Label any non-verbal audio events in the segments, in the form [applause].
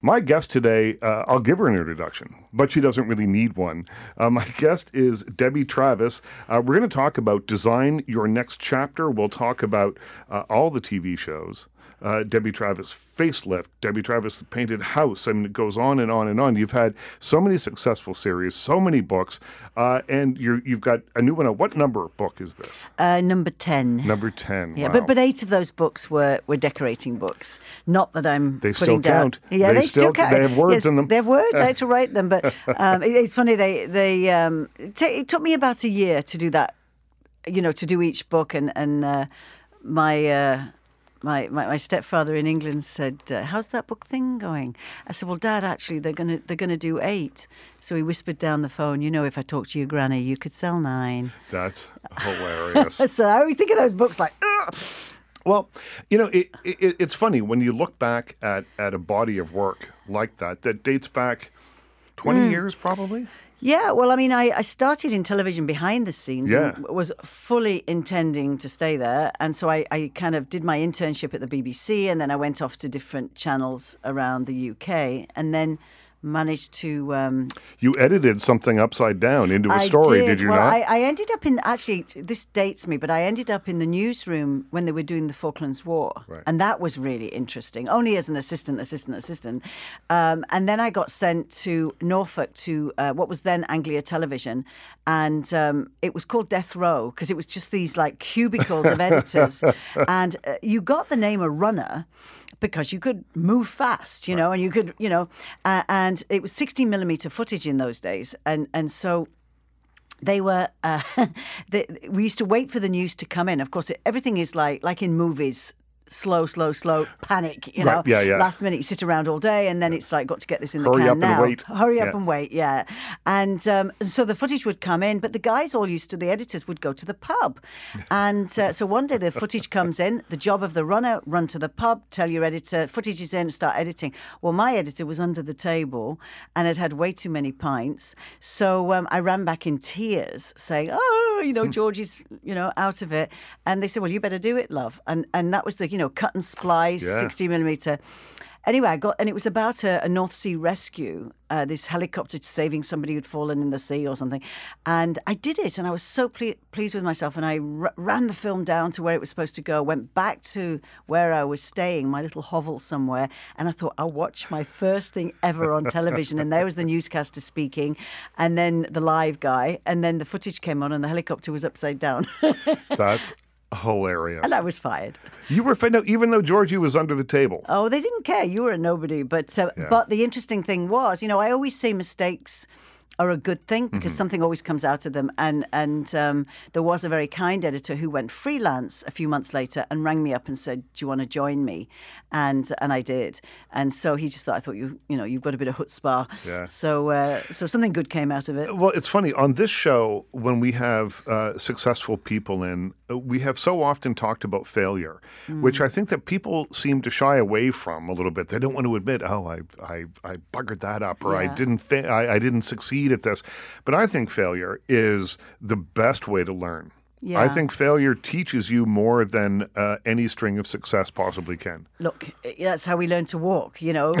My guest today, uh, I'll give her an introduction, but she doesn't really need one. Uh, my [laughs] guest is Debbie Travis. Uh, we're going to talk about Design Your Next Chapter. We'll talk about uh, all the TV shows. Uh, Debbie Travis Facelift, Debbie Travis The Painted House, and it goes on and on and on. You've had so many successful series, so many books, uh, and you have got a new one. What number book is this? number 10. Number 10. Yeah, wow. but, but eight of those books were, were decorating books. Not that I'm They putting still down. count. Yeah, They they, still- count. they have words Yes, in them. They have words. I had to [laughs] write them, but um, it- it's funny. They they um, it, it took me about a year to do that. You know, to do each book, and and uh, my. Uh, my, my, my stepfather in England said, uh, "How's that book thing going?" I said, "Well, Dad, actually, they're gonna they're gonna do eight. So he whispered down the phone, "You know, if I talk to your granny, you could sell nine. That's hilarious. [laughs] So I always think of those books like, Ugh! Well, you know, it, it, it's funny when you look back at, at a body of work like that that dates back 20 Hmm. years probably. Yeah, well, I mean, I, I started in television behind the scenes Yeah. and was fully intending to stay there. And so I, I kind of did my internship at the BBC and then I went off to different channels around the UK and then managed to. Um, You edited something upside down into a I story, did, you well, not? I, I ended up in actually this dates me, but I ended up in the newsroom when they were doing the Falklands War, Right. and that was really interesting. Only as an assistant, assistant, assistant, um, and then I got sent to Norfolk to uh, what was then Anglia Television, and um, it was called Death Row because it was just these like cubicles of editors, [laughs] and uh, you got the name a runner because you could move fast, you know, and you could, you know, uh, and it was 16 millimeter footage in those days, and and so they were uh, [laughs] they, we used to wait for the news to come in. Of course everything is like like in movies slow slow slow panic you know yeah, yeah. last minute you sit around all day and then it's like got to get this in the Hurry can up and now. wait. hurry up Yeah. and wait yeah. And um, so the footage would come in but the guys all used to the editors would go to the pub. [laughs] And uh, so one day the footage comes in the job of the runner run to the pub tell your editor footage is in start editing. Well my editor was under the table and had had way too many pints. So um, I ran back in tears saying oh you know George is you know out of it. And they said well you better do it love. And and that was the you know cut and splice Yeah. 60 millimeter Anyway, I got, and it was about a, a North Sea rescue, uh, this helicopter saving somebody who'd fallen in the sea or something. And I did it, and I was so ple- pleased with myself. And I r- ran the film down to where it was supposed to go, went back to where I was staying, my little hovel somewhere. And I thought, I'll watch my first thing ever on television. and there was the newscaster speaking, and then the live guy. And then the footage came on, and the helicopter was upside down. [laughs] That's hilarious. and I was fired. you were fired, no, even though Georgie was under the table. Oh, they didn't care. You were a nobody. But uh, Yeah. but the interesting thing was, you know, I always say mistakes are a good thing because something always comes out of them. And and um, there was a very kind editor who went freelance a few months later and rang me up and said, "Do you want to join me?" And and I did. And so he just thought, I thought you you know you've got a bit of chutzpah. Yeah. So uh, so something good came out of it. Well, it's funny on this show when we have uh, successful people in, we have so often talked about failure, which hmm. I think that people seem to shy away from a little bit. They don't want to admit, "Oh, I I, I buggered that up," or "I didn't fa- I, I didn't succeed at this." But I think failure is the best way to learn. I think failure teaches you more than uh, any string of success possibly can. Look, that's how we learn to walk. You know,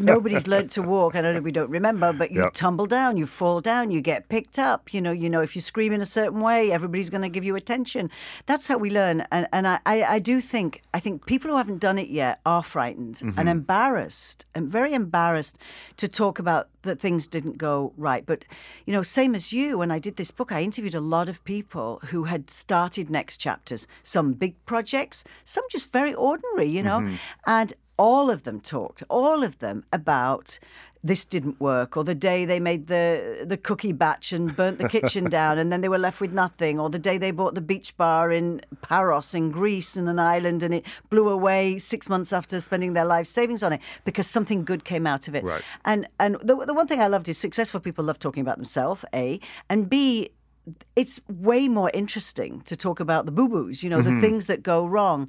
nobody's learned to walk. I know we don't remember, but you Yep. tumble down, you fall down, you get picked up. You know, you know, if you scream in a certain way, everybody's going to give you attention. That's how we learn. And and I, I, I do think I think people who haven't done it yet are frightened and embarrassed and very embarrassed to talk about that things didn't go right. But you know, same as you, when I did this book, I interviewed a lot of people who had started next chapters. Some big projects, some just very ordinary. You know, mm-hmm. and all of them talked, all of them about this didn't work, or the day they made the the cookie batch and burnt the kitchen [laughs] down, and then they were left with nothing, or the day they bought the beach bar in Paros in Greece in an island and it blew away six months after spending their life savings on it because something good came out of it. Right. And and the the one thing I loved is successful people love talking about themselves, a and b it's way more interesting to talk about the boo boos, you know, the things that go wrong.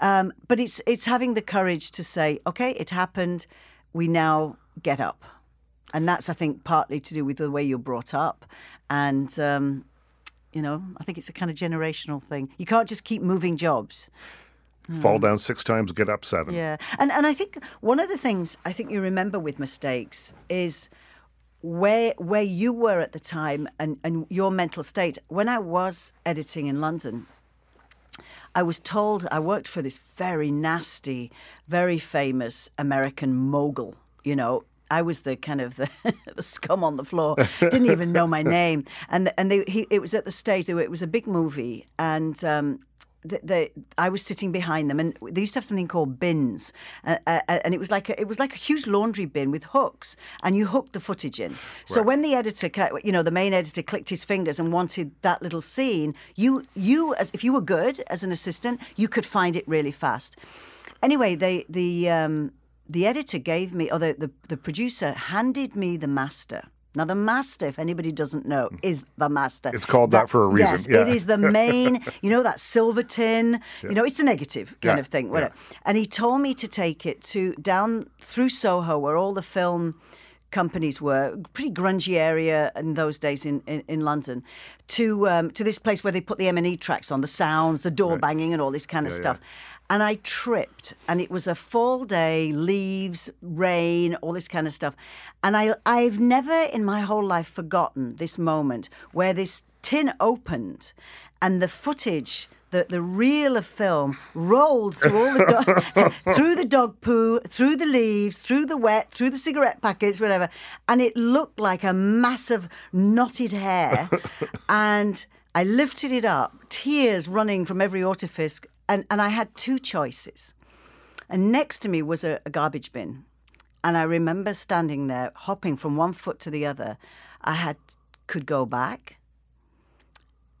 Um, but it's it's having the courage to say, okay, it happened. We now get up, and that's I think partly to do with the way you're brought up, and um, you know, I think it's a kind of generational thing. You can't just keep moving jobs. Fall down six times, get up seven. Yeah, and and I think one of the things I think you remember with mistakes is where where you were at the time and, and your mental state. When I was editing in London, I was told I worked for this very nasty, very famous American mogul. You know, I was the kind of the, [laughs] the scum on the floor. Didn't even know my name, and and they, he, it was at the stage. It was a big movie, and um, the, the, I was sitting behind them, and they used to have something called bins, uh, uh, and it was like a, it was like a huge laundry bin with hooks, and you hooked the footage in. So Right. when the editor, you know, the main editor clicked his fingers and wanted that little scene, you you as if you were good as an assistant, you could find it really fast. Anyway, they the um, the editor gave me, or the, the the producer handed me the master. Now, the master, if anybody doesn't know, is the master. It's called that for a reason, Yes, yeah. it is the main, [laughs] you know, that silver tin, you know, it's the negative kind Yeah, of thing. yeah. Whatever. And he told me to take it to down through Soho, where all the film companies were, pretty grungy area in those days in, in, in London, to um, to this place where they put the M&E tracks on, the sounds, the door banging and all this kind of Yeah, yeah. stuff. And I tripped, and it was a fall day, leaves, rain, all this kind of stuff. And I, I've never in my whole life forgotten this moment where this tin opened and the footage, the, the reel of film rolled through all the dog, [laughs] through the dog poo, through the leaves, through the wet, through the cigarette packets, whatever. And it looked like a mass of knotted hair. [laughs] and I lifted it up, tears running from every orifice, and, and I had two choices. And next to me was a, a garbage bin. And I remember standing there, hopping from one foot to the other. I had could go back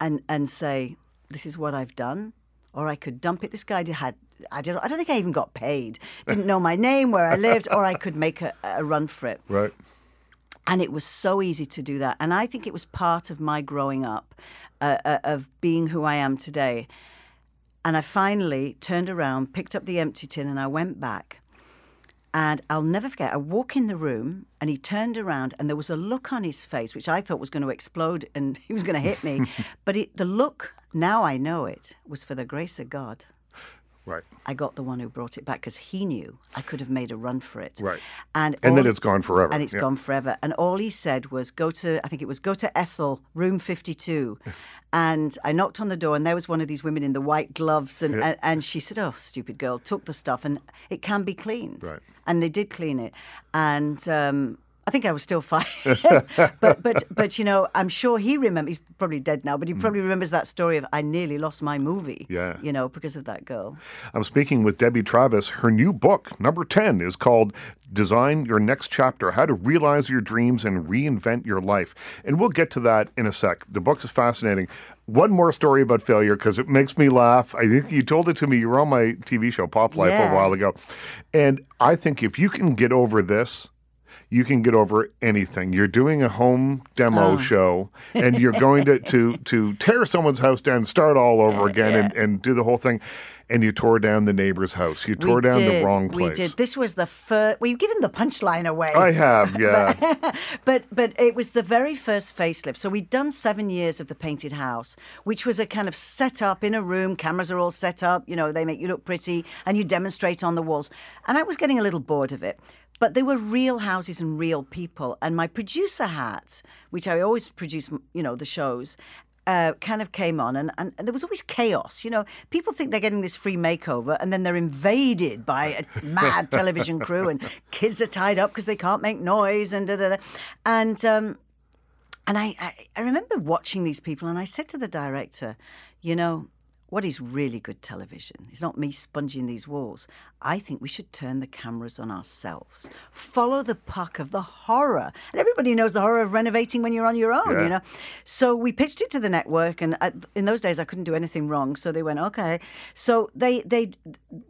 and and say, "This is what I've done," or I could dump it. This guy had. I don't. I don't think I even got paid. Didn't know my name, where I lived, or I could make a, a run for it. Right. And it was so easy to do that. And I think it was part of my growing up, uh, uh, of being who I am today. And I finally turned around, picked up the empty tin, and I went back. And I'll never forget, I walk in the room and he turned around and there was a look on his face, which I thought was going to explode and [laughs] he was going to hit me. [laughs] but it, the look, now I know it, was for the grace of God. Right. I got the one who brought it back because he knew I could have made a run for it. Right. And, And then it's gone forever. And it's Yeah. gone forever. And all he said was, go to, I think it was, go to Ethel, room 52. [laughs] and I knocked on the door, and there was one of these women in the white gloves. And, and, and she said, oh, stupid girl, took the stuff, and it can be cleaned. Right. And they did clean it. And um, I think I was still fine. [laughs] but, but, but, you know, I'm sure he remembers, he's probably dead now, but he hmm. probably remembers that story of, I nearly lost my movie. Yeah. You know, because of that girl. I'm speaking with Debbie Travis. Her new book, number 10, is called Design Your Next Chapter How to Realize Your Dreams and Reinvent Your Life. And we'll get to that in a sec. The book is fascinating. One more story about failure because it makes me laugh. I think you told it to me. You were on my TV show, Pop Life, a while ago. And I think if you can get over this, you can get over anything. You're doing a home demo oh. show and you're going to, to, to tear someone's house down, start all over oh, again, and, and do the whole thing. And you tore down the neighbor's house. You tore we down did, the wrong place. We did. This was the first. Well, you've given the punchline away. I have, [laughs] yeah. but but it was the very first facelift. So we'd done seven years of the painted house, which was a kind of set up in a room. Cameras are all set up. You know, they make you look pretty, and you demonstrate on the walls. And I was getting a little bored of it. But they were real houses and real people. And my producer hat, which I always produce, you know, the shows. Uh, kind of came on, and, and, and there was always chaos. You know, people think they're getting this free makeover, and then they're invaded by a [laughs] mad television crew, and kids are tied up because they can't make noise, and da da da. And um, and I, I, I remember watching these people, and I said to the director, you know, what is really good television is not me sponging these walls. I think we should turn the cameras on ourselves, follow the puck of the horror. And everybody knows the horror of renovating when you're on your own, Yeah. you know? So we pitched it to the network, and at, in those days I couldn't do anything wrong. So they went, okay. So they, they,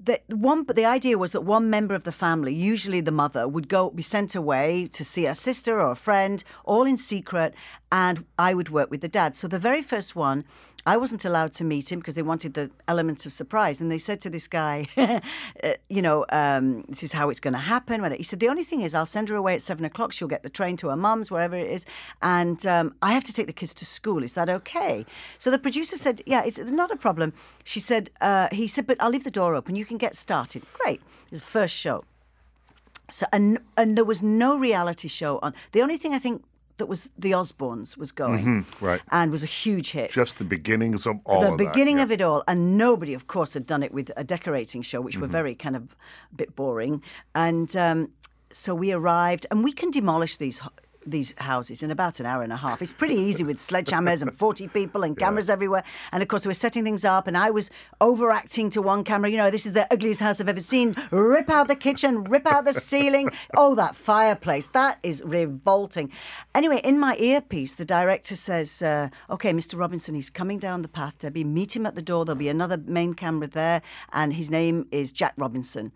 the one, but the idea was that one member of the family, usually the mother, would go be sent away to see a sister or a friend, all in secret, and I would work with the dad. So the very first one, I wasn't allowed to meet him because they wanted the element of surprise. And they said to this guy, [laughs] uh, you know, um, this is how it's going to happen. He said, the only thing is, I'll send her away at seven o'clock. She'll get the train to her mum's, wherever it is. And um, I have to take the kids to school. Is that okay? So the producer said, yeah, it's not a problem. She said, uh, he said, but I'll leave the door open. You can get started. Great. It's the first show. So and and there was no reality show on. The only thing I think that was the Osbournes was going, mm-hmm, right, and was a huge hit. Just the beginnings of all. The of beginning that, yeah. of it all, and nobody, of course, had done it with a decorating show, which mm-hmm. were very kind of a bit boring. And um, so we arrived, and we can demolish these these houses in about an hour and a half. It's pretty easy with sledgehammers and 40 people and [laughs] cameras yeah. everywhere. And of course, we were setting things up, and I was overacting to one camera. You know, this is the ugliest house I've ever seen. Rip out the kitchen, rip out the ceiling. [laughs] Oh, that fireplace. That is revolting. Anyway, in my earpiece, the director says, uh, Okay, Mr. Robinson, he's coming down the path, Debbie. Meet him at the door. There'll be another main camera there, and his name is Jack Robinson.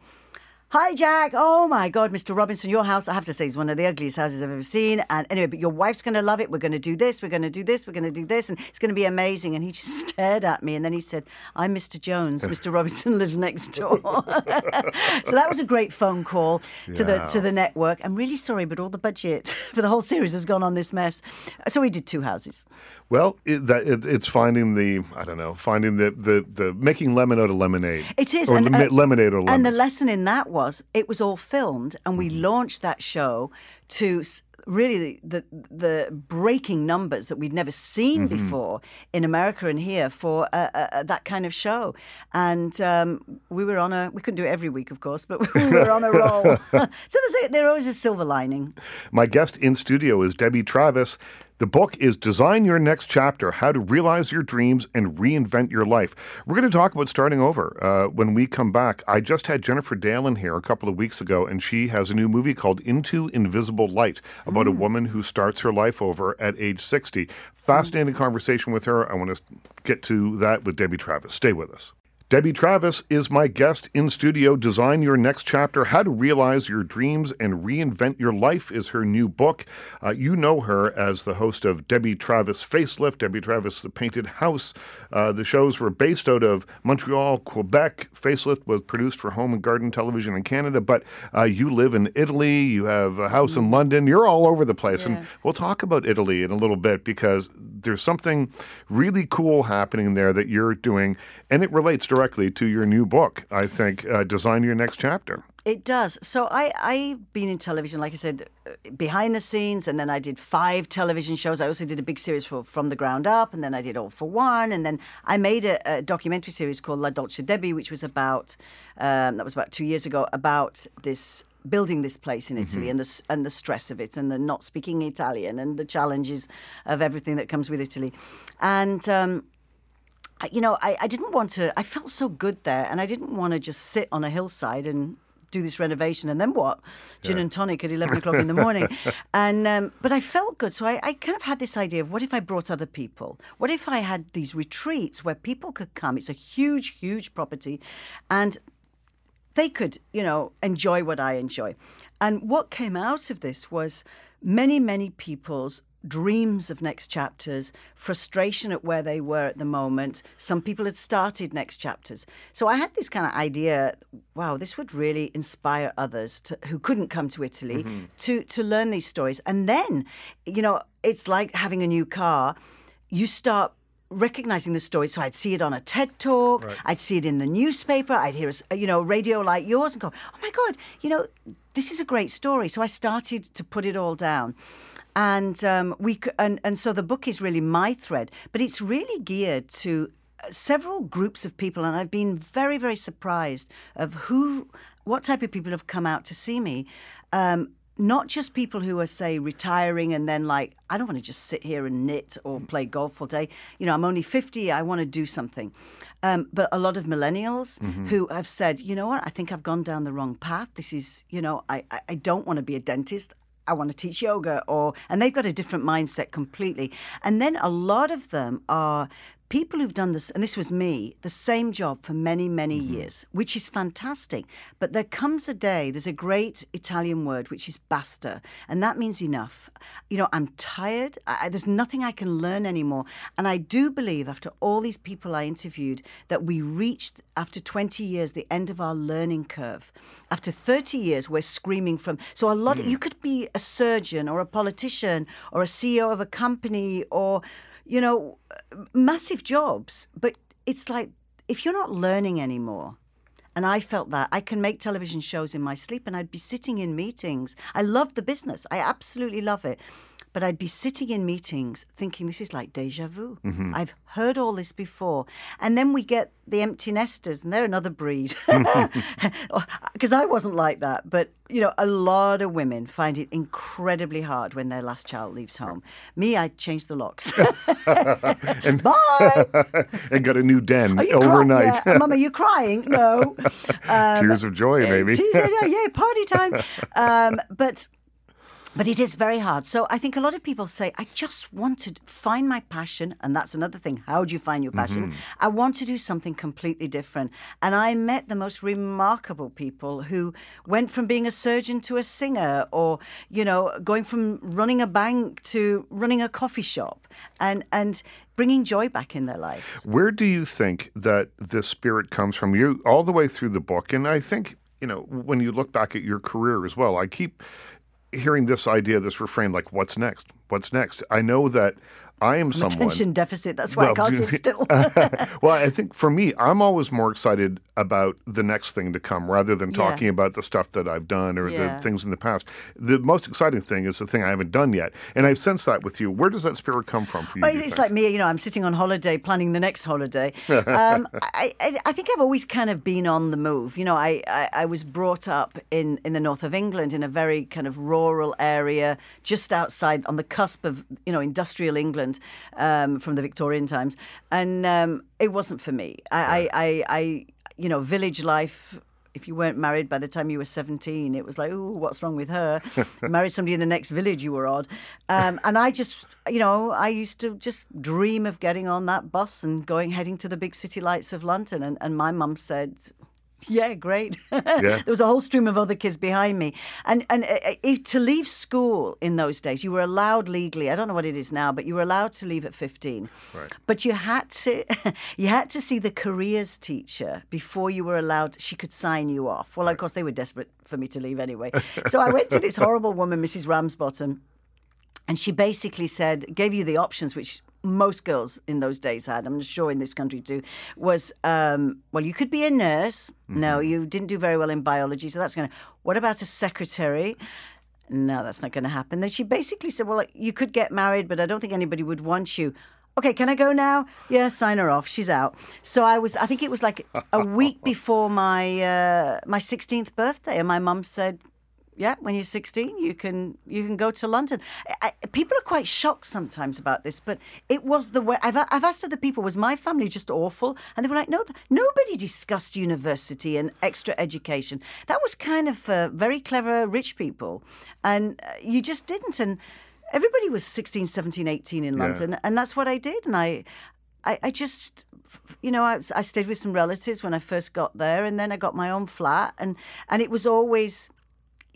Hi, Jack. Oh my God, Mr. Robinson, your house, I have to say, is one of the ugliest houses I've ever seen. And anyway, but your wife's going to love it. We're going to do this, we're going to do this, we're going to do this, and it's going to be amazing. And he just [laughs] stared at me. And then he said, I'm Mr. Jones. [laughs] Mr. Robinson lives next door. [laughs] so that was a great phone call to yeah. the to the network. I'm really sorry, but all the budget for the whole series has gone on this mess. So we did two houses. Well, it, that, it, it's finding the I don't know, finding the, the, the making lemon out of lemonade. It is, or and, uh, lemonade or lemons. And the lesson in that was it was all filmed, and we mm-hmm. launched that show to really the, the breaking numbers that we'd never seen mm-hmm. before in America and here for uh, uh, that kind of show. And um, we were on a we couldn't do it every week, of course, but [laughs] we were on a roll. [laughs] so there's a, there's always a silver lining. My guest in studio is Debbie Travis. The book is Design Your Next Chapter How to Realize Your Dreams and Reinvent Your Life. We're going to talk about starting over uh, when we come back. I just had Jennifer Dale in here a couple of weeks ago, and she has a new movie called Into Invisible Light about mm. a woman who starts her life over at age 60. Fascinating mm. conversation with her. I want to get to that with Debbie Travis. Stay with us. Debbie Travis is my guest in studio. Design Your Next Chapter How to Realize Your Dreams and Reinvent Your Life is her new book. Uh, you know her as the host of Debbie Travis Facelift, Debbie Travis The Painted House. Uh, the shows were based out of Montreal, Quebec. Facelift was produced for Home and Garden Television in Canada, but uh, you live in Italy, you have a house in London, you're all over the place. Yeah. And we'll talk about Italy in a little bit because there's something really cool happening there that you're doing, and it relates directly to your new book, I think, uh, Design Your Next Chapter. It does. So I, I've been in television, like I said, uh, behind the scenes, and then I did five television shows. I also did a big series for From the Ground Up, and then I did All for One, and then I made a, a documentary series called La Dolce Debbie, which was about, um, that was about two years ago, about this building this place in Italy mm-hmm. and the and the stress of it and the not speaking Italian and the challenges of everything that comes with Italy, and. Um, you know, I, I didn't want to. I felt so good there, and I didn't want to just sit on a hillside and do this renovation and then what? Gin yeah. and tonic at 11 o'clock in the morning. [laughs] and um, But I felt good. So I, I, kind of had this idea of what if I brought other people? What if I had these retreats where people could come? It's a huge, huge property. And they could, you know, enjoy what I enjoy. And what came out of this was many, many people's dreams of next chapters, frustration at where they were at the moment. Some people had started next chapters. So I had this kind of idea wow, this would really inspire others to, who couldn't come to Italy mm-hmm. to, to learn these stories. And then, you know, it's like having a new car. You start recognizing the story. So I'd see it on a TED talk, right. I'd see it in the newspaper, I'd hear a you know radio like yours and go, oh my god, you know this is a great story. So I started to put it all down. And um, we and, and so the book is really my thread, but it's really geared to uh, several groups of people, and I've been very, very surprised of who, what type of people have come out to see me. Um, not just people who are say retiring and then like i don't want to just sit here and knit or play golf all day. You know i'm only 50 i want to do something. Um, but a lot of millennials mm-hmm. who have said you know what? I think i've gone down the wrong path. This is you know i, I don't want to be a dentist I want to teach yoga or and they've got a different mindset completely. And then a lot of them are people who've done this, and this was me, the same job for many, many mm-hmm. years, which is fantastic. But there comes a day, there's a great Italian word, which is basta, and that means enough. You know, I'm tired. I, there's nothing I can learn anymore. And I do believe, after all these people I interviewed, that we reached, after 20 years, the end of our learning curve. After 30 years, we're screaming from. So a lot, mm. you could be a surgeon or a politician or a CEO of a company or you know, massive jobs. But it's like if you're not learning anymore, and I felt that I can make television shows in my sleep, and I'd be sitting in meetings. I love the business, I absolutely love it. But I'd be sitting in meetings thinking this is like deja vu. Mm-hmm. I've heard all this before. And then we get the empty nesters, and they're another breed. [laughs] [laughs] Because I wasn't like that. But, you know, a lot of women find it incredibly hard when their last child leaves home. Me, I changed the locks. [laughs] and, Bye! and got a new den overnight. Yeah. Mum, are you crying? No. Um, tears of joy, maybe. Tears of joy, yeah, party time. Um, but but it is very hard. So I think a lot of people say, I just want to find my passion. And that's another thing. How do you find your passion? Mm-hmm. I want to do something completely different. And I met the most remarkable people who went from being a surgeon to a singer or, you know, going from running a bank to running a coffee shop and, and bringing joy back in their lives. Where do you think that this spirit comes from? You all the way through the book. And I think, you know, when you look back at your career as well, I keep hearing this idea, this refrain, like, what's next? What's next? I know that I am I'm someone attention deficit. That's why well, I can't sit still. [laughs] well, I think for me, I'm always more excited about the next thing to come rather than talking yeah. about the stuff that I've done or yeah. the things in the past. The most exciting thing is the thing I haven't done yet, and I've sensed that with you. Where does that spirit come from for you? Well, it's think? like me. You know, I'm sitting on holiday planning the next holiday. [laughs] Um, I, I, I, think I've always kind of been on the move. You know, I, I, I was brought up in in the north of England in a very kind of rural area, just outside on the cusp of you know industrial England um, from the Victorian times, and um, it wasn't for me. I, I, I, you know, village life if you weren't married by the time you were 17, it was like, oh, what's wrong with her? [laughs] married somebody in the next village, you were odd. Um, [laughs] and I just, you know, I used to just dream of getting on that bus and going, heading to the big city lights of London. And, and my mum said, yeah, great. [laughs] Yeah. there was a whole stream of other kids behind me, and and uh, uh, if, to leave school in those days, you were allowed legally. I don't know what it is now, but you were allowed to leave at fifteen. Right. But you had to, [laughs] you had to see the careers teacher before you were allowed. She could sign you off. Well, right. of course, they were desperate for me to leave anyway. [laughs] so I went to this horrible woman, Mrs. Ramsbottom, and she basically said, gave you the options, which most girls in those days had, I'm sure in this country too, was um, well, you could be a nurse. Mm-hmm. No, you didn't do very well in biology, so that's going to. What about a secretary? No, that's not going to happen. Then she basically said, well, you could get married, but I don't think anybody would want you. Okay, can I go now? Yeah, sign her off. She's out. So I was. I think it was like a week [laughs] before my uh, my 16th birthday, and my mum said, yeah, when you're 16, you can you can go to London. I, people are quite shocked sometimes about this, but it was the way. I've, I've asked other people, was my family just awful? And they were like, no, nobody discussed university and extra education. That was kind of uh, very clever rich people, and uh, you just didn't. And everybody was 16, 17, 18 in London, yeah. and that's what I did. And I, I, I just you know, I, I, stayed with some relatives when I first got there, and then I got my own flat, and and it was always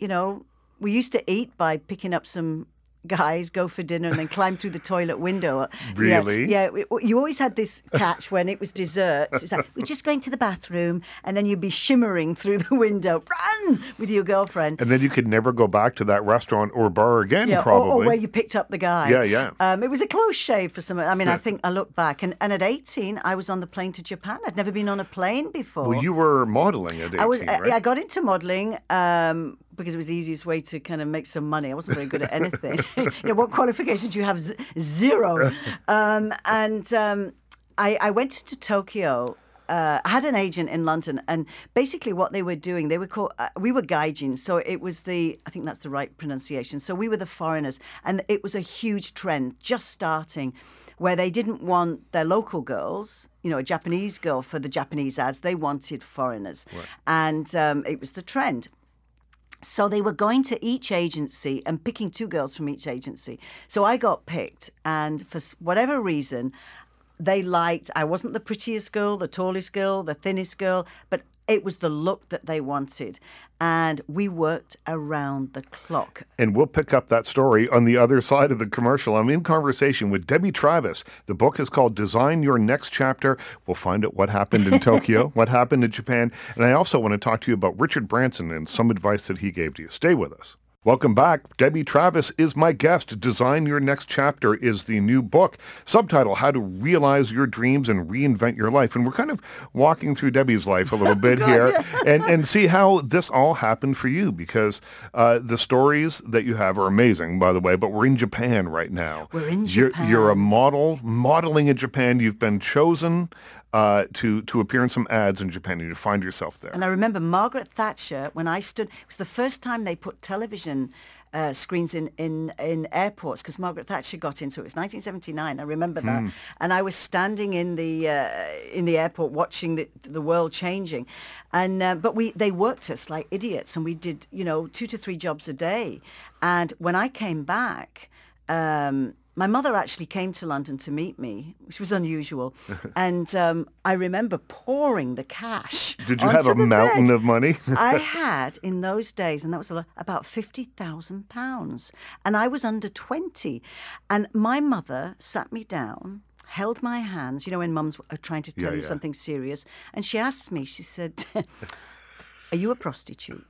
you know, we used to eat by picking up some guys go for dinner and then climb through the toilet window. [laughs] Really? Yeah, yeah. You always had this catch when it was dessert. It's like, we're just going to the bathroom, and then you'd be shimmering through the window, run with your girlfriend. And then you could never go back to that restaurant or bar again, yeah, probably. Or, or, where you picked up the guy. Yeah, yeah. Um, it was a close shave for some. I mean, I think I look back, and, and at 18, I was on the plane to Japan. I'd never been on a plane before. Well, you were modeling at 18, I was. Right? I, I got into modeling. Um, because it was the easiest way to kind of make some money. I wasn't very good at anything. [laughs] you know, what qualifications do you have? Z- zero. [laughs] Um, and um, I, I went to Tokyo uh, I had an agent in London, and basically what they were doing, they were called, uh, we were gaijin, so it was the, I think that's the right pronunciation. So we were the foreigners, and it was a huge trend just starting where they didn't want their local girls, you know, a Japanese girl for the Japanese ads, they wanted foreigners. Right. And um, it was the trend. So they were going to each agency and picking two girls from each agency. So I got picked, and for whatever reason, they liked. I wasn't the prettiest girl, the tallest girl, the thinnest girl, but it was the look that they wanted. And we worked around the clock. And we'll pick up that story on the other side of the commercial. I'm in conversation with Debbie Travis. The book is called Design Your Next Chapter. We'll find out what happened in [laughs] Tokyo, what happened in Japan. And I also want to talk to you about Richard Branson and some advice that he gave to you. Stay with us. Welcome back. Debbie Travis is my guest. Design Your Next Chapter is the new book. Subtitle How to Realize Your Dreams and Reinvent Your Life. And we're kind of walking through Debbie's life a little [laughs] bit God, here yeah. [laughs] and, and see how this all happened for you because uh, the stories that you have are amazing, by the way, but we're in Japan right now. We're in Japan. You're, you're a model, modeling in Japan. You've been chosen uh, to to appear in some ads in Japan and you find yourself there. And I remember Margaret Thatcher when I stood. It was the first time they put television. Uh, screens in, in, in airports because Margaret Thatcher got into it. It was 1979. I remember that, hmm. and I was standing in the uh, in the airport watching the, the world changing, and uh, but we they worked us like idiots, and we did you know two to three jobs a day, and when I came back. Um, my mother actually came to London to meet me, which was unusual. [laughs] and um, I remember pouring the cash. Did you have a mountain bed. of money? [laughs] I had in those days, and that was about £50,000. And I was under 20. And my mother sat me down, held my hands, you know, when mums are trying to tell yeah, you yeah. something serious. And she asked me, she said, [laughs] Are you a prostitute?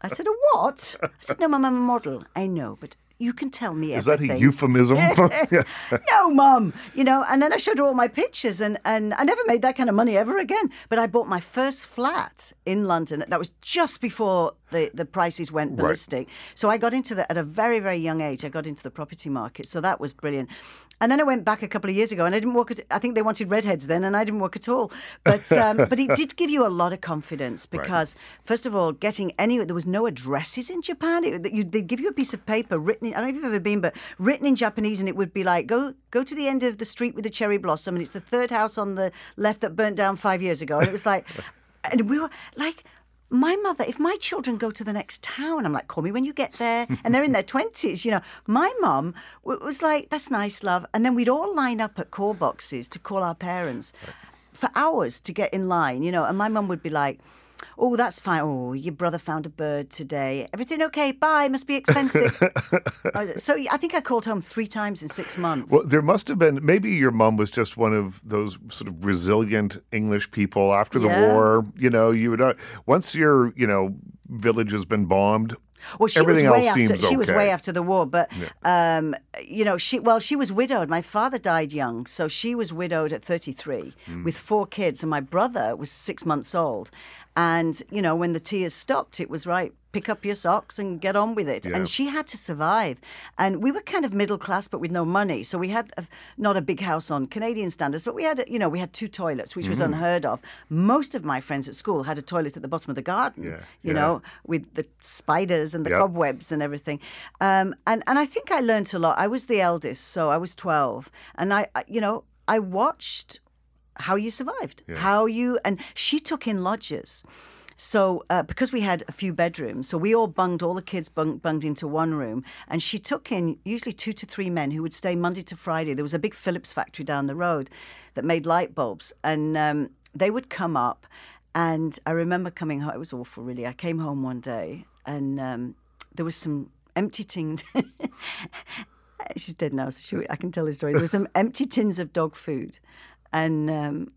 I said, A what? I said, No, Mum, I'm a model. I know, but you can tell me everything. Is everything. that a euphemism? [laughs] [laughs] no, mum. You know, and then I showed her all my pictures, and, and I never made that kind of money ever again. But I bought my first flat in London. That was just before the, the prices went ballistic. Right. So I got into the, at a very, very young age, I got into the property market. So that was brilliant. And then I went back a couple of years ago and I didn't work at, I think they wanted redheads then and I didn't work at all. But, [laughs] um, but it did give you a lot of confidence because, right. first of all, getting any, there was no addresses in Japan. It, you, they'd give you a piece of paper written, in, I don't know if you've ever been, but written in Japanese and it would be like, go, go to the end of the street with the cherry blossom and it's the third house on the left that burnt down five years ago. And it was like, [laughs] and we were like, my mother, if my children go to the next town, I'm like, call me when you get there. [laughs] And they're in their 20s, you know. My mum was like, that's nice, love. And then we'd all line up at call boxes to call our parents for hours to get in line, you know. And my mum would be like, Oh, that's fine. Oh, your brother found a bird today. Everything okay? Bye. Must be expensive. [laughs] so I think I called home three times in six months. Well, there must have been. Maybe your mom was just one of those sort of resilient English people after the yeah. war. You know, you would uh, once your you know village has been bombed. Well, she Everything was way after. She okay. was way after the war, but yeah. um, you know, she well, she was widowed. My father died young, so she was widowed at 33 mm. with four kids, and my brother was six months old. And, you know, when the tears stopped, it was right, pick up your socks and get on with it. Yeah. And she had to survive. And we were kind of middle class, but with no money. So we had a, not a big house on Canadian standards, but we had, you know, we had two toilets, which was mm-hmm. unheard of. Most of my friends at school had a toilet at the bottom of the garden, yeah. you yeah. know, with the spiders and the yep. cobwebs and everything. Um, and, and I think I learned a lot. I was the eldest, so I was 12. And I, you know, I watched how you survived, yeah. how you, and she took in lodgers. So, uh, because we had a few bedrooms, so we all bunged, all the kids bung, bunged into one room, and she took in usually two to three men who would stay Monday to Friday. There was a big Philips factory down the road that made light bulbs, and um, they would come up. And I remember coming home, it was awful, really. I came home one day, and um, there was some empty tins. [laughs] She's dead now, so she, I can tell the story. There were some [laughs] empty tins of dog food and um,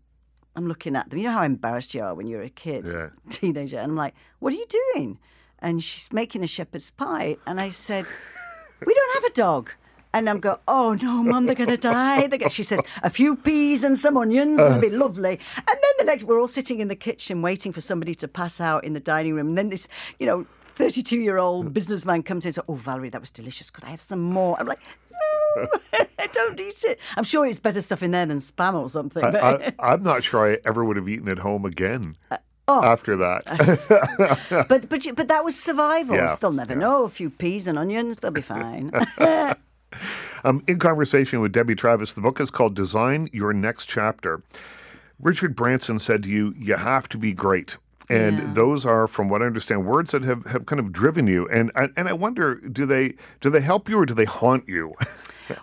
I'm looking at them. You know how embarrassed you are when you're a kid, yeah. [laughs] teenager. And I'm like, what are you doing? And she's making a shepherd's pie. And I said, [laughs] we don't have a dog. And I'm going, oh no, mum, they're going to die. They she says, a few peas and some onions, it'll be lovely. And then the next, we're all sitting in the kitchen waiting for somebody to pass out in the dining room. And then this, you know, 32 year old businessman comes in and says, oh, Valerie, that was delicious. Could I have some more? I'm like, [laughs] don't eat it. I'm sure it's better stuff in there than spam or something. I, am not sure I ever would have eaten at home again. Uh, oh. After that, [laughs] but but but that was survival. Yeah, they'll never yeah. know. A few peas and onions, they'll be fine. I'm [laughs] in conversation with Debbie Travis. The book is called "Design Your Next Chapter." Richard Branson said to you, "You have to be great." and yeah. those are, from what I understand, words that have, have kind of driven you. And and I wonder, do they do they help you or do they haunt you?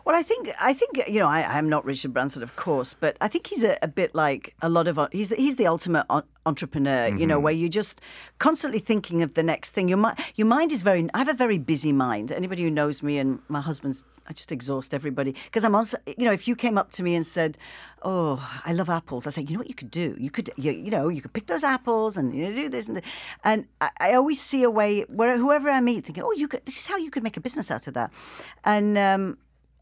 Well, I think I think you know I, I'm not Richard Branson, of course, but I think he's a, a bit like a lot of he's the, he's the ultimate en- entrepreneur. You know, where you're just constantly thinking of the next thing. Your mi- your mind is very. I have a very busy mind. Anybody who knows me and my husband's, I just exhaust everybody because I'm also. You know, if you came up to me and said, "Oh, I love apples," I say, "You know what you could do? You could you, you know you could pick those apples and you know, do this and th-" and I, I always see a way where whoever I meet thinking, "Oh, you could. This is how you could make a business out of that," and. um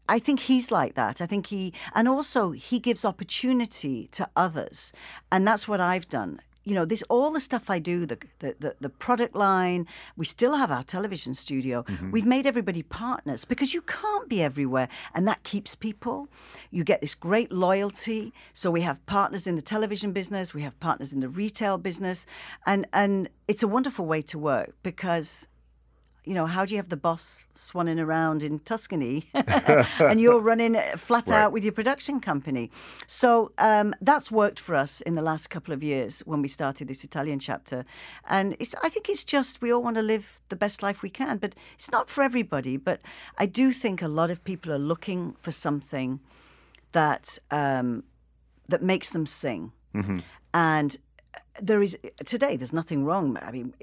I think he's like that. I think he, and also he gives opportunity to others, and that's what I've done. You know, this all the stuff I do, the the the, product line. We still have our television studio. Mm-hmm. We've made everybody partners because you can't be everywhere, and that keeps people. You get this great loyalty. So we have partners in the television business. We have partners in the retail business, and and it's a wonderful way to work because you know, how do you have the boss swanning around in Tuscany [laughs] and you're running flat Right. out with your production company? So um, that's worked for us in the last couple of years when we started this Italian chapter. And it's, I think it's just we all want to live the best life we can, but it's not for everybody. But I do think a lot of people are looking for something that um, that makes them sing. And there is today. There's nothing wrong. I mean,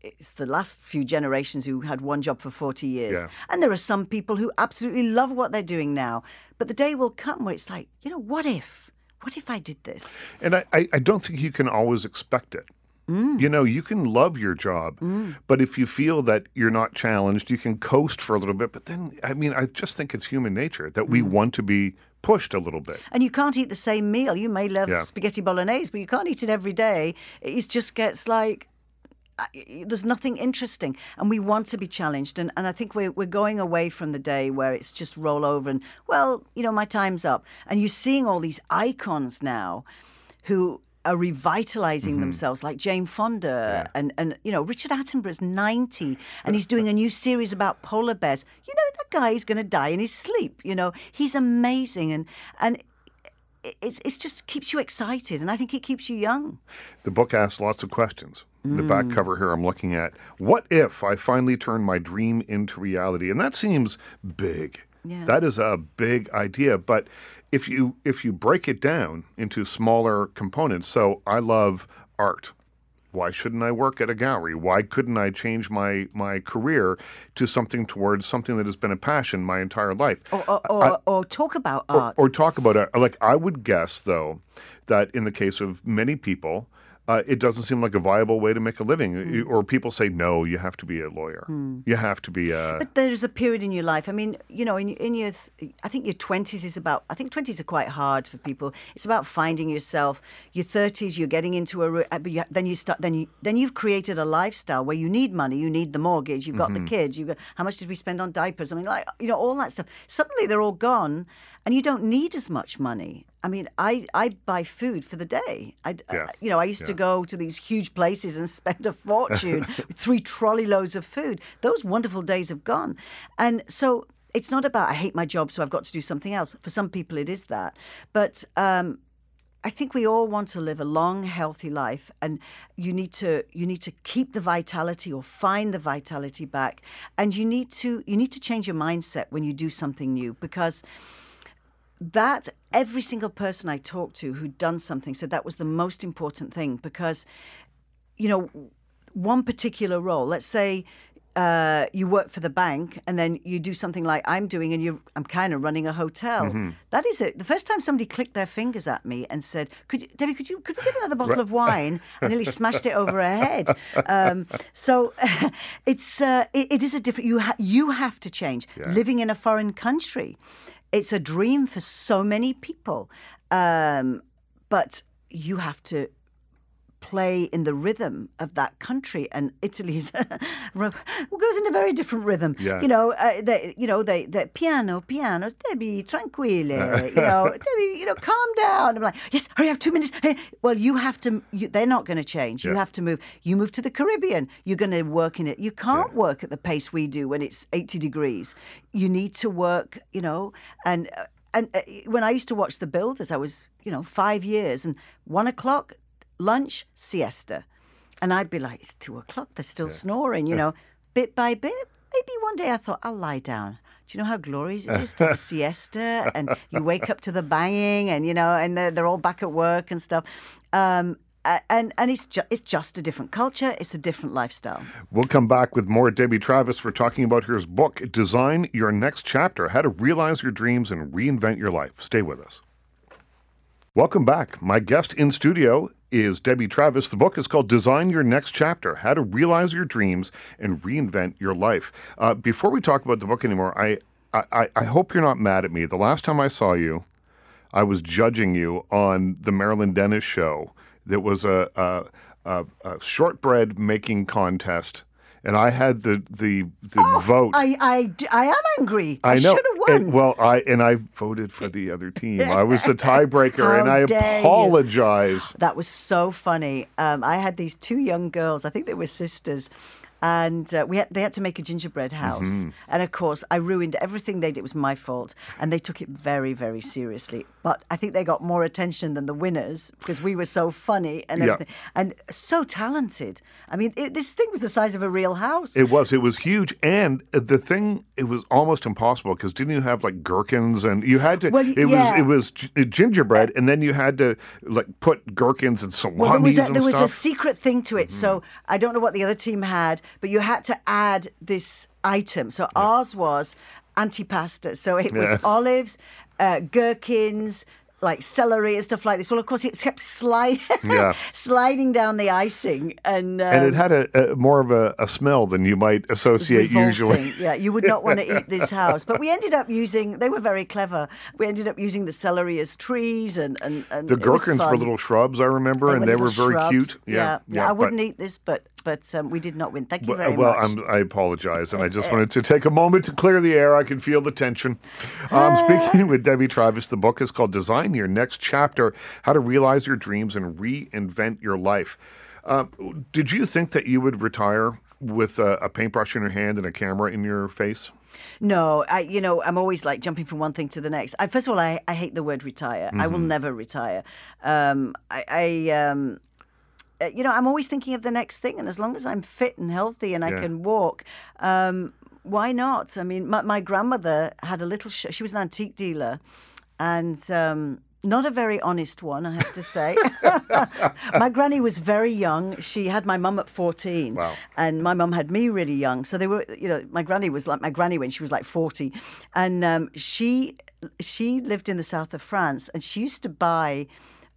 it's the last few generations who had one job for 40 years, Yeah. and there are some people who absolutely love what they're doing now. But the day will come where it's like, you know, what if? What if I did this? And I, I, I don't think you can always expect it. Mm. You know, you can love your job, mm. but if you feel that you're not challenged, you can coast for a little bit. But then, I mean, I just think it's human nature that we mm. want to be pushed a little bit. And you can't eat the same meal. You may love Yeah. spaghetti bolognese, but you can't eat it every day. It just gets like there's nothing interesting, and we want to be challenged. And, and I think we're we're going away from the day where it's just roll over and well, you know, my time's up. And you're seeing all these icons now, who are revitalizing mm-hmm. themselves, like Jane Fonda and and you know Richard Attenborough's 90, and he's doing a new series about polar bears. You know that guy is going to die in his sleep. You know he's amazing, and and it- it's it's just keeps you excited, and I think it keeps you young. The book asks lots of questions. The back mm. cover here I'm looking at. What if I finally turn my dream into reality? And that seems big. Yeah. That is a big idea, but if you if you break it down into smaller components, so I love art. Why shouldn't I work at a gallery? Why couldn't I change my my career to something towards something that has been a passion my entire life? Or, or, or, or talk about art. or talk about it. Like I would guess, though, that in the case of many people, uh, it doesn't seem like a viable way to make a living. You- Or people say, no, you have to be a lawyer. You have to be a. But there's a period in your life. I mean, you know, in, in your, th- I think your twenties is about. I think twenties are quite hard for people. It's about finding yourself. Your thirties, you're getting into a. uh, But you, then you start. Then you then you've created a lifestyle where you need money. You need the mortgage. You've got the kids. You got how much did we spend on diapers? I mean, like you know, all that stuff. Suddenly they're all gone, and you don't need as much money. I mean, I, I buy food for the day. I, Yeah. I- you know, I used to go to these huge places and [laughs] spend a fortune, [laughs] three trolley loads of food. Those wonderful days have gone. And so it's not about, I hate my job, so I've got to do something else. For some people, it is that. But um, I think we all want to live a long, healthy life, and you need to you need to keep the vitality or find the vitality back, and you need to you need to change your mindset when you do something new because that every single person I talked to who'd done something said that was the most important thing because, you know, one particular role, let's say uh, you work for the bank and then you do something like I'm doing and you I'm kind of running a hotel. That is it. The first time somebody clicked their fingers at me and said, "Could you, Debbie, could you could we get another bottle of wine?" I nearly smashed it over her head. Um, so [laughs] it's uh, it, it is a different. You ha- you have to change. Living in a foreign country, it's a dream for so many people, um, but you have to play in the rhythm of that country and Italy's [laughs] goes in a very different rhythm. Yeah. you know uh, they you know they they piano piano Debbie tranquille [laughs] you know Debbie you know calm down. I'm like yes hurry up two minutes Hey, well you have to you, they're not going to change. You Yeah. have to move you move to the Caribbean. You're going to work in it. You can't work at the pace we do when it's 80 degrees. You need to work you know and uh, and uh, when I used to watch the builders I was you know five years and one o'clock lunch, siesta. And I'd be like, it's two o'clock, they're still snoring, you know, bit by bit. Maybe one day I thought, I'll lie down do you know how glorious it is to have a siesta [laughs] and you wake up to the banging and you know and they're, they're all back at work and stuff. Um, a- and and it's ju- it's just a different culture. It's a different lifestyle. We'll come back with more Debbie Travis. We're talking about her book, Design Your Next Chapter How to Realize Your Dreams and Reinvent Your Life. Stay with us. Welcome back. My guest in studio is Debbie Travis. The book is called Design Your Next Chapter How to Realize Your Dreams and Reinvent Your Life. Uh, before we talk about the book anymore, I, I, I hope you're not mad at me. The last time I saw you, I was judging you on the Marilyn Denis show. That was a, a, a, a shortbread making contest, and I had the the the vote. I I, I, am angry. I, I know. have won. And, well, I and I voted for the other team. I was the [laughs] tiebreaker, and I dare you. apologize. That was so funny. Um, I had these two young girls. I think they were sisters. And uh, we had, they had to make a gingerbread house. Mm-hmm. And of course, I ruined everything they did. It was my fault. And they took it very, very seriously. But I think they got more attention than the winners because we were so funny and Yeah. And so talented. I mean, it, this thing was the size of a real house. It was. It was huge, and the thing it was almost impossible because didn't you have like gherkins and you had to? Well, it yeah. was it was gi- gingerbread, and then you had to like put gherkins and salamis Well, there was a, there was a secret thing to it. So I don't know what the other team had, but you had to add this item. So ours was antipasta. So it was Yeah. olives, uh, gherkins. Like celery and stuff like this. Well, of course, it kept slide, [laughs] Yeah. sliding down the icing, and, um, and it had a, a more of a, a smell than you might associate usually. Yeah, you would not want to [laughs] eat this house. But we ended up using. They were very clever. We ended up using the celery as trees, and and, and The gherkins were little shrubs, I remember, and they were very shrubs. cute. Yeah, yeah. yeah I wouldn't eat this, but but um, we did not win. Thank you Well, very well, much. I'm, I apologize, and I just wanted to take a moment to clear the air. I can feel the tension. Um, speaking with Debbie Travis, the book is called "Design Your Next Chapter: How to Realize Your Dreams and Reinvent Your Life." Um, did you think that you would retire with a, a paintbrush in your hand and a camera in your face? No, I you know I'm always like jumping from one thing to the next. I, first of all, I, I hate the word retire. I Mm-hmm. will never retire. Um, I, I um, uh, you know I'm always thinking of the next thing, and as long as I'm fit and healthy and I Yeah. can walk. Um, why not? I mean, my, my grandmother had a little. Sh- she was an antique dealer, and um, not a very honest one, I have to say. [laughs] my granny was very young. She had my mum at 14. Wow. And my mum had me really young. So they were, you know, my granny was like my granny when she was like 40. And um, she she lived in the south of France and she used to buy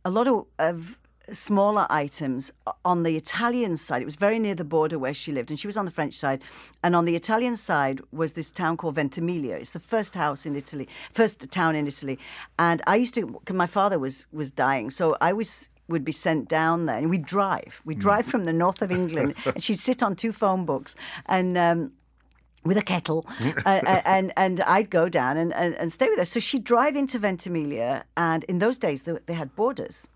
a lot of, of smaller items on the Italian side. It was very near the border where she lived, and she was on the French side. And on the Italian side was this town called Ventimiglia. It's the first house in Italy, first town in Italy. And I used to, cause my father was was dying, so I was would be sent down there, and we'd drive. We'd drive from the north of England, [laughs] and she'd sit on two phone books and. Um, with a kettle, [laughs] uh, uh, and and I'd go down and, and, and stay with her. So she'd drive into Ventimiglia, and in those days they, they had borders.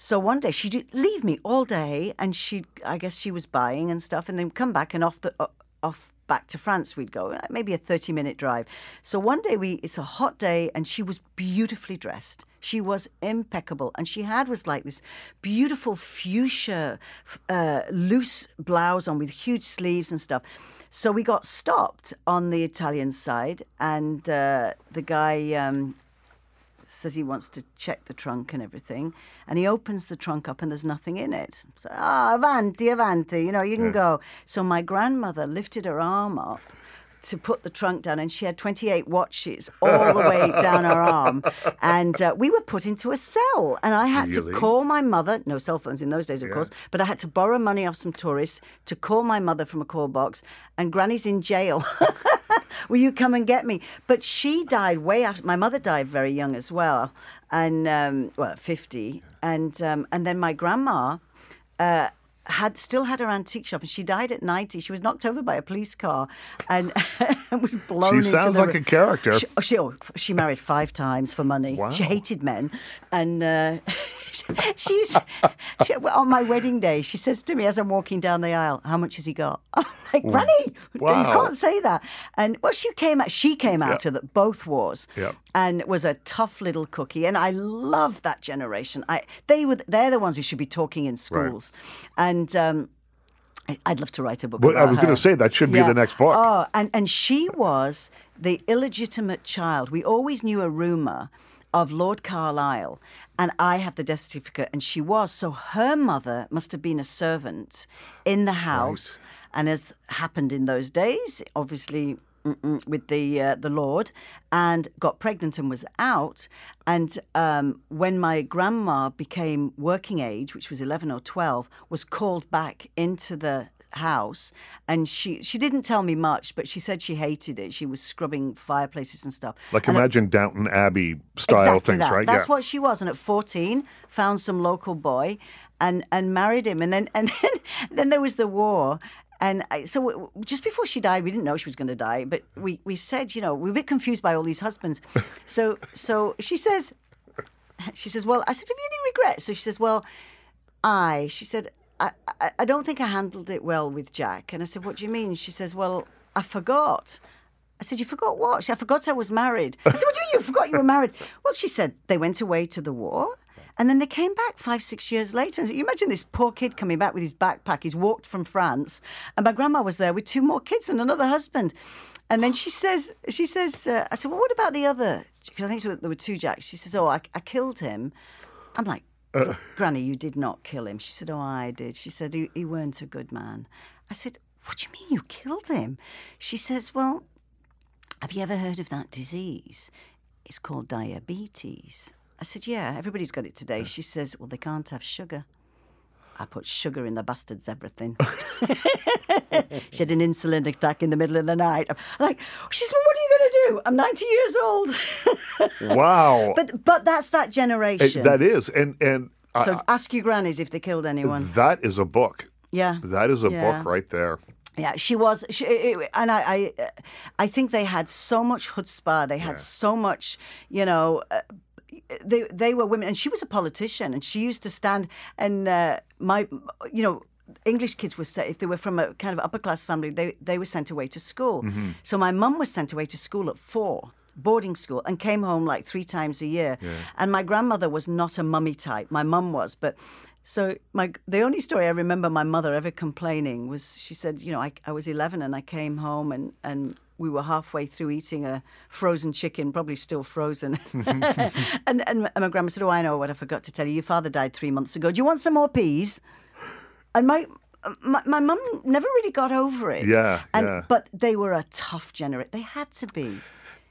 So one day she'd leave me all day, and she, I guess she was buying and stuff, and then come back and off the off back to France we'd go, uh, maybe a thirty minute drive. So one day we, it's a hot day, and she was beautifully dressed. She was impeccable, and she had was like this beautiful fuchsia, uh, loose blouse on with huge sleeves and stuff. So we got stopped on the Italian side, and uh, the guy. Um, says he wants to check the trunk and everything. And he opens the trunk up and there's nothing in it. So, ah, avanti, avanti, you know, you can go. So my grandmother lifted her arm up to put the trunk down and she had 28 watches all the way [laughs] down her arm. And uh, we were put into a cell. And I had Really? to call my mother, no cell phones in those days, of course, but I had to borrow money off some tourists to call my mother from a call box. And Granny's in jail. [laughs] [laughs] Will you come and get me? But she died way after. My mother died very young as well, and um, well, fifty, and um, and then my grandma. Uh, had still had her antique shop, and she died at ninety. She was knocked over by a police car, and [laughs] was blown. She sounds the like a character. She, oh, she, oh, she married five times for money. Wow. She hated men, and uh, [laughs] she, used, she, on my wedding day, she says to me as I'm walking down the aisle, "How much has he got?" [laughs] I'm like, "Granny, you can't say that." And well, she came out. She came out Yeah. of the, both wars, Yeah. And was a tough little cookie. And I love that generation. I they were they're the ones who should be talking in schools, and. Um, I'd love to write a book. Well, I was going to say that should be the next book. Oh, and, and she was the illegitimate child. We always knew a rumor of Lord Carlisle, and I have the death certificate, and she was. So her mother must have been a servant in the house, and as happened in those days, obviously. Mm-mm, With the uh, the Lord, and got pregnant and was out. And um, when my grandma became working age, which was eleven or twelve, was called back into the house and she she didn't tell me much but she said she hated it she was scrubbing fireplaces and stuff Like And at- imagine Downton Abbey style exactly things, that. right? that's yeah. what she was and at 14 found some local boy and and married him and then and [laughs] then, then there was the war and I, so just before she died, we didn't know she was going to die, but we, we said, you know, we were a bit confused by all these husbands. [laughs] So so she says, she says, well, I said, have you any regrets? So she says, well, I, she said, I, I, I don't think I handled it well with Jack. And I said, what do you mean? She says, well, I forgot. I said, you forgot what? She said, I forgot I was married. I said, what do you mean you forgot you were married? Well, she said, they went away to the war. And then they came back five, six years later. You imagine this poor kid coming back with his backpack. He's walked from France. And my grandma was there with two more kids and another husband. And then she says, she says, uh, I said, well, what about the other? Because I think there were two Jacks. She says, oh, I, I killed him. I'm like, Granny, you did not kill him. She said, Oh, I did. She said, He, he weren't a good man. I said, What do you mean you killed him? She says, Well, have you ever heard of that disease? It's called diabetes. I said, Yeah, everybody's got it today. She says, Well, they can't have sugar. I put sugar in the bastard's everything. [laughs] she had an insulin attack in the middle of the night. I'm like, she said, well, what are you going to do? I'm 90 years old. [laughs] Wow. but but that's that It- generation. that is, and and I- so ask your grannies if they killed anyone. that is a book. Yeah. That is a Yeah. book right there. Yeah, she was, she, it- and I, I, I think they had so much chutzpah. They had so much, you know. Uh, they they were women, and she was a politician, and she used to stand and uh, my, you know. English kids were sent, if they were from a kind of upper class family, they, they were sent away to school. So my mum was sent away to school at four, boarding school, and came home like three times a year. And my grandmother was not a mummy type. My mum was, but so my the only story I remember my mother ever complaining was she said, you know, I, I was 11 and I came home and and we were halfway through eating a frozen chicken, probably still frozen. [laughs] and, and my grandma said, "Oh, I know what I forgot to tell you. Your father died three months ago. Do you want some more peas?" And my my, my mum never really got over it. Yeah, and, yeah. But they were a tough generation. They had to be.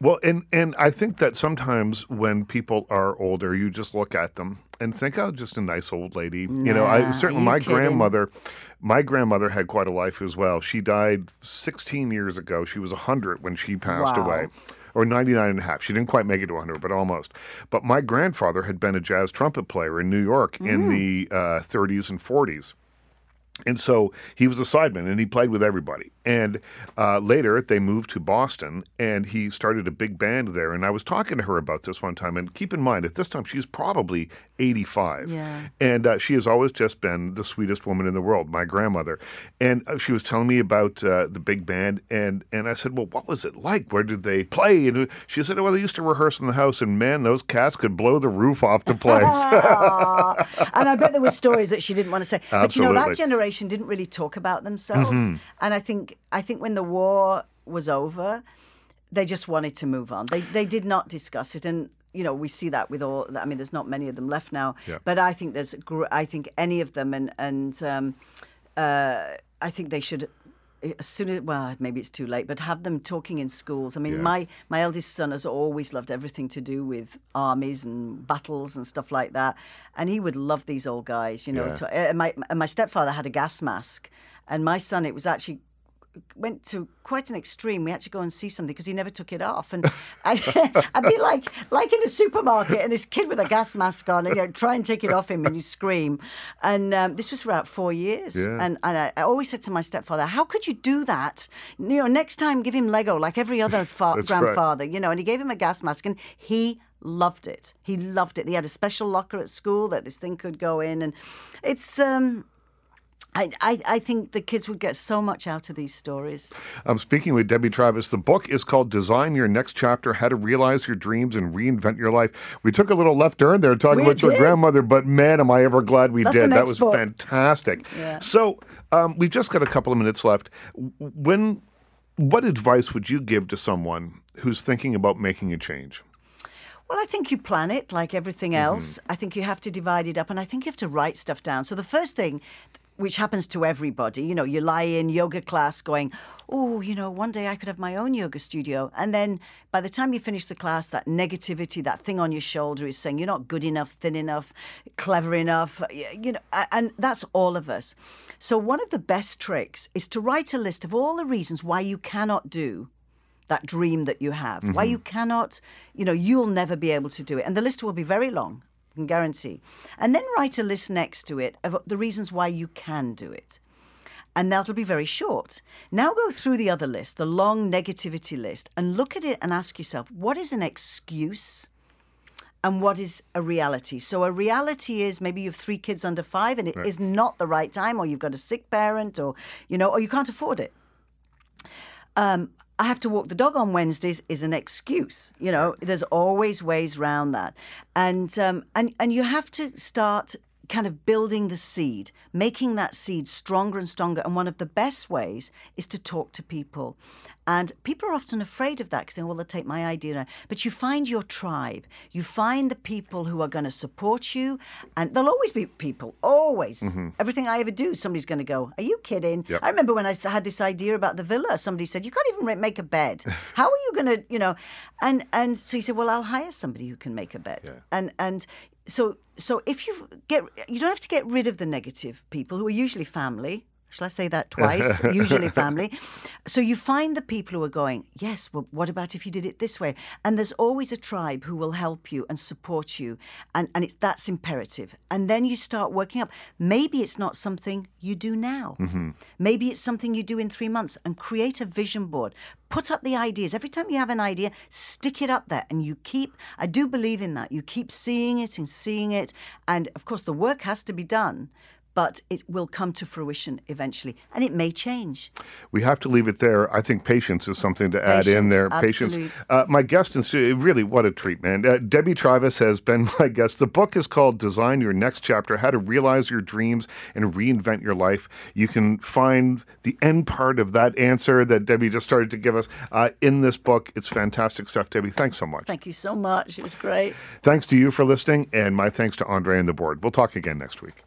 Well, and and I think that sometimes when people are older, you just look at them and think, "Oh, just a nice old lady." you know, I certainly my kidding? grandmother, my grandmother had quite a life as well. She died 16 years ago. She was 100 when she passed Wow. away. Or 99 and a half. She didn't quite make it to 100, but almost. But my grandfather had been a jazz trumpet player in New York Mm. in the uh, 30s and 40s. And so he was a sideman and he played with everybody. And uh, later they moved to Boston and he started a big band there. And I was talking to her about this one time. And keep in mind, at this time, she's probably 85. Yeah. And uh, she has always just been the sweetest woman in the world, my grandmother. And uh, she was telling me about uh, the big band. And, and I said, Well, what was it like? Where did they play? And she said, Well, they used to rehearse in the house. And man, those cats could blow the roof off the place. [laughs] [laughs] And I bet there were stories that she didn't want to say. But you know, that generation didn't really talk about themselves. Mm-hmm. And I think I think when the war was over, they just wanted to move on. They they did not discuss it and you know, we see that with all. I mean, there's not many of them left now, Yeah. but I think there's. I think any of them, and and um, uh, I think they should. As soon as well, maybe it's too late, but have them talking in schools. I mean, Yeah. my my eldest son has always loved everything to do with armies and battles and stuff like that, and he would love these old guys. You know, Yeah. to, and my and my stepfather had a gas mask, and my son it was actually went to quite an extreme. We had to go and see something because he never took it off, and [laughs] I'd, I'd be like like in a supermarket, and this kid with a gas mask on, and you know, try and take it off him, and he scream. And um, this was for about four years, Yeah. and, and I, I always said to my stepfather, "How could you do that? You know, next time give him Lego like every other [laughs] fa- That's right. grandfather, you know." And he gave him a gas mask, and he loved it. He loved it. He had a special locker at school that this thing could go in, and it's. um I, I, I think the kids would get so much out of these stories. I'm speaking with Debbie Travis. The book is called Design Your Next Chapter How to Realize Your Dreams and Reinvent Your Life. We took a little left turn there talking We about your grandmother, but man, am I ever glad we That's did. That was book. fantastic. Yeah. So um, we've just got a couple of minutes left. When, what advice would you give to someone who's thinking about making a change? Well, I think you plan it like everything Mm-hmm. else. I think you have to divide it up, and I think you have to write stuff down. So the first thing, which happens to everybody, you know, you lie in yoga class going, oh, you know, one day I could have my own yoga studio. And then by the time you finish the class, that negativity, that thing on your shoulder is saying you're not good enough, thin enough, clever enough, you know, and that's all of us. So one of the best tricks is to write a list of all the reasons why you cannot do that dream that you have. Why mm-hmm. you cannot, you know, you'll never be able to do it. And the list will be very long, can guarantee. And then write a list next to it of the reasons why you can do it. And that'll be very short. Now go through the other list, the long negativity list, and look at it and ask yourself what is an excuse and what is a reality? So, a reality is maybe you have three kids under five and it is not the right time, or you've got a sick parent, or, you know, or you can't afford it um, I have to walk the dog on Wednesdays is an excuse. You know, there's always ways round that, and um, and and you have to start kind of building the seed, making that seed stronger and stronger. And one of the best ways is to talk to people. And people are often afraid of that because they well, they'll take my idea. But you find your tribe. You find the people who are going to support you. And there'll always be people, always. Mm-hmm. Everything I ever do, somebody's going to go, Are you kidding? Yep. I remember when I had this idea about the villa, somebody said, You can't even make a bed. [laughs] How are you going to, you know? And and so he said, Well, I'll hire somebody who can make a bed. And and so so if you get you don't have to get rid of the negative people who are usually family. Shall I say that [laughs] twice? usually family. So you find the people who are going, yes, well, what about if you did it this way? And there's always a tribe who will help you and support you. And, and it's that's imperative. And then you start working up. Maybe it's not something you do now. Mm-hmm. Maybe it's something you do in three months and create a vision board. Put up the ideas. Every time you have an idea, stick it up there and you keep, I do believe in that. You keep seeing it and seeing it. And of course, the work has to be done. But it will come to fruition eventually, and it may change. We have to leave it there. I think patience is something to add in there. absolute. Patience. Uh, my guest, in studio, really, what a treat, man. Uh, Debbie Travis has been [laughs] my guest. The book is called Design Your Next Chapter How to Realize Your Dreams and Reinvent Your Life. You can find the end part of that answer that Debbie just started to give us uh, in this book. It's fantastic stuff, Debbie. Thanks so much. Thank you so much. It was great. Thanks to you for listening, and my thanks to Andre and the board. We'll talk again next week.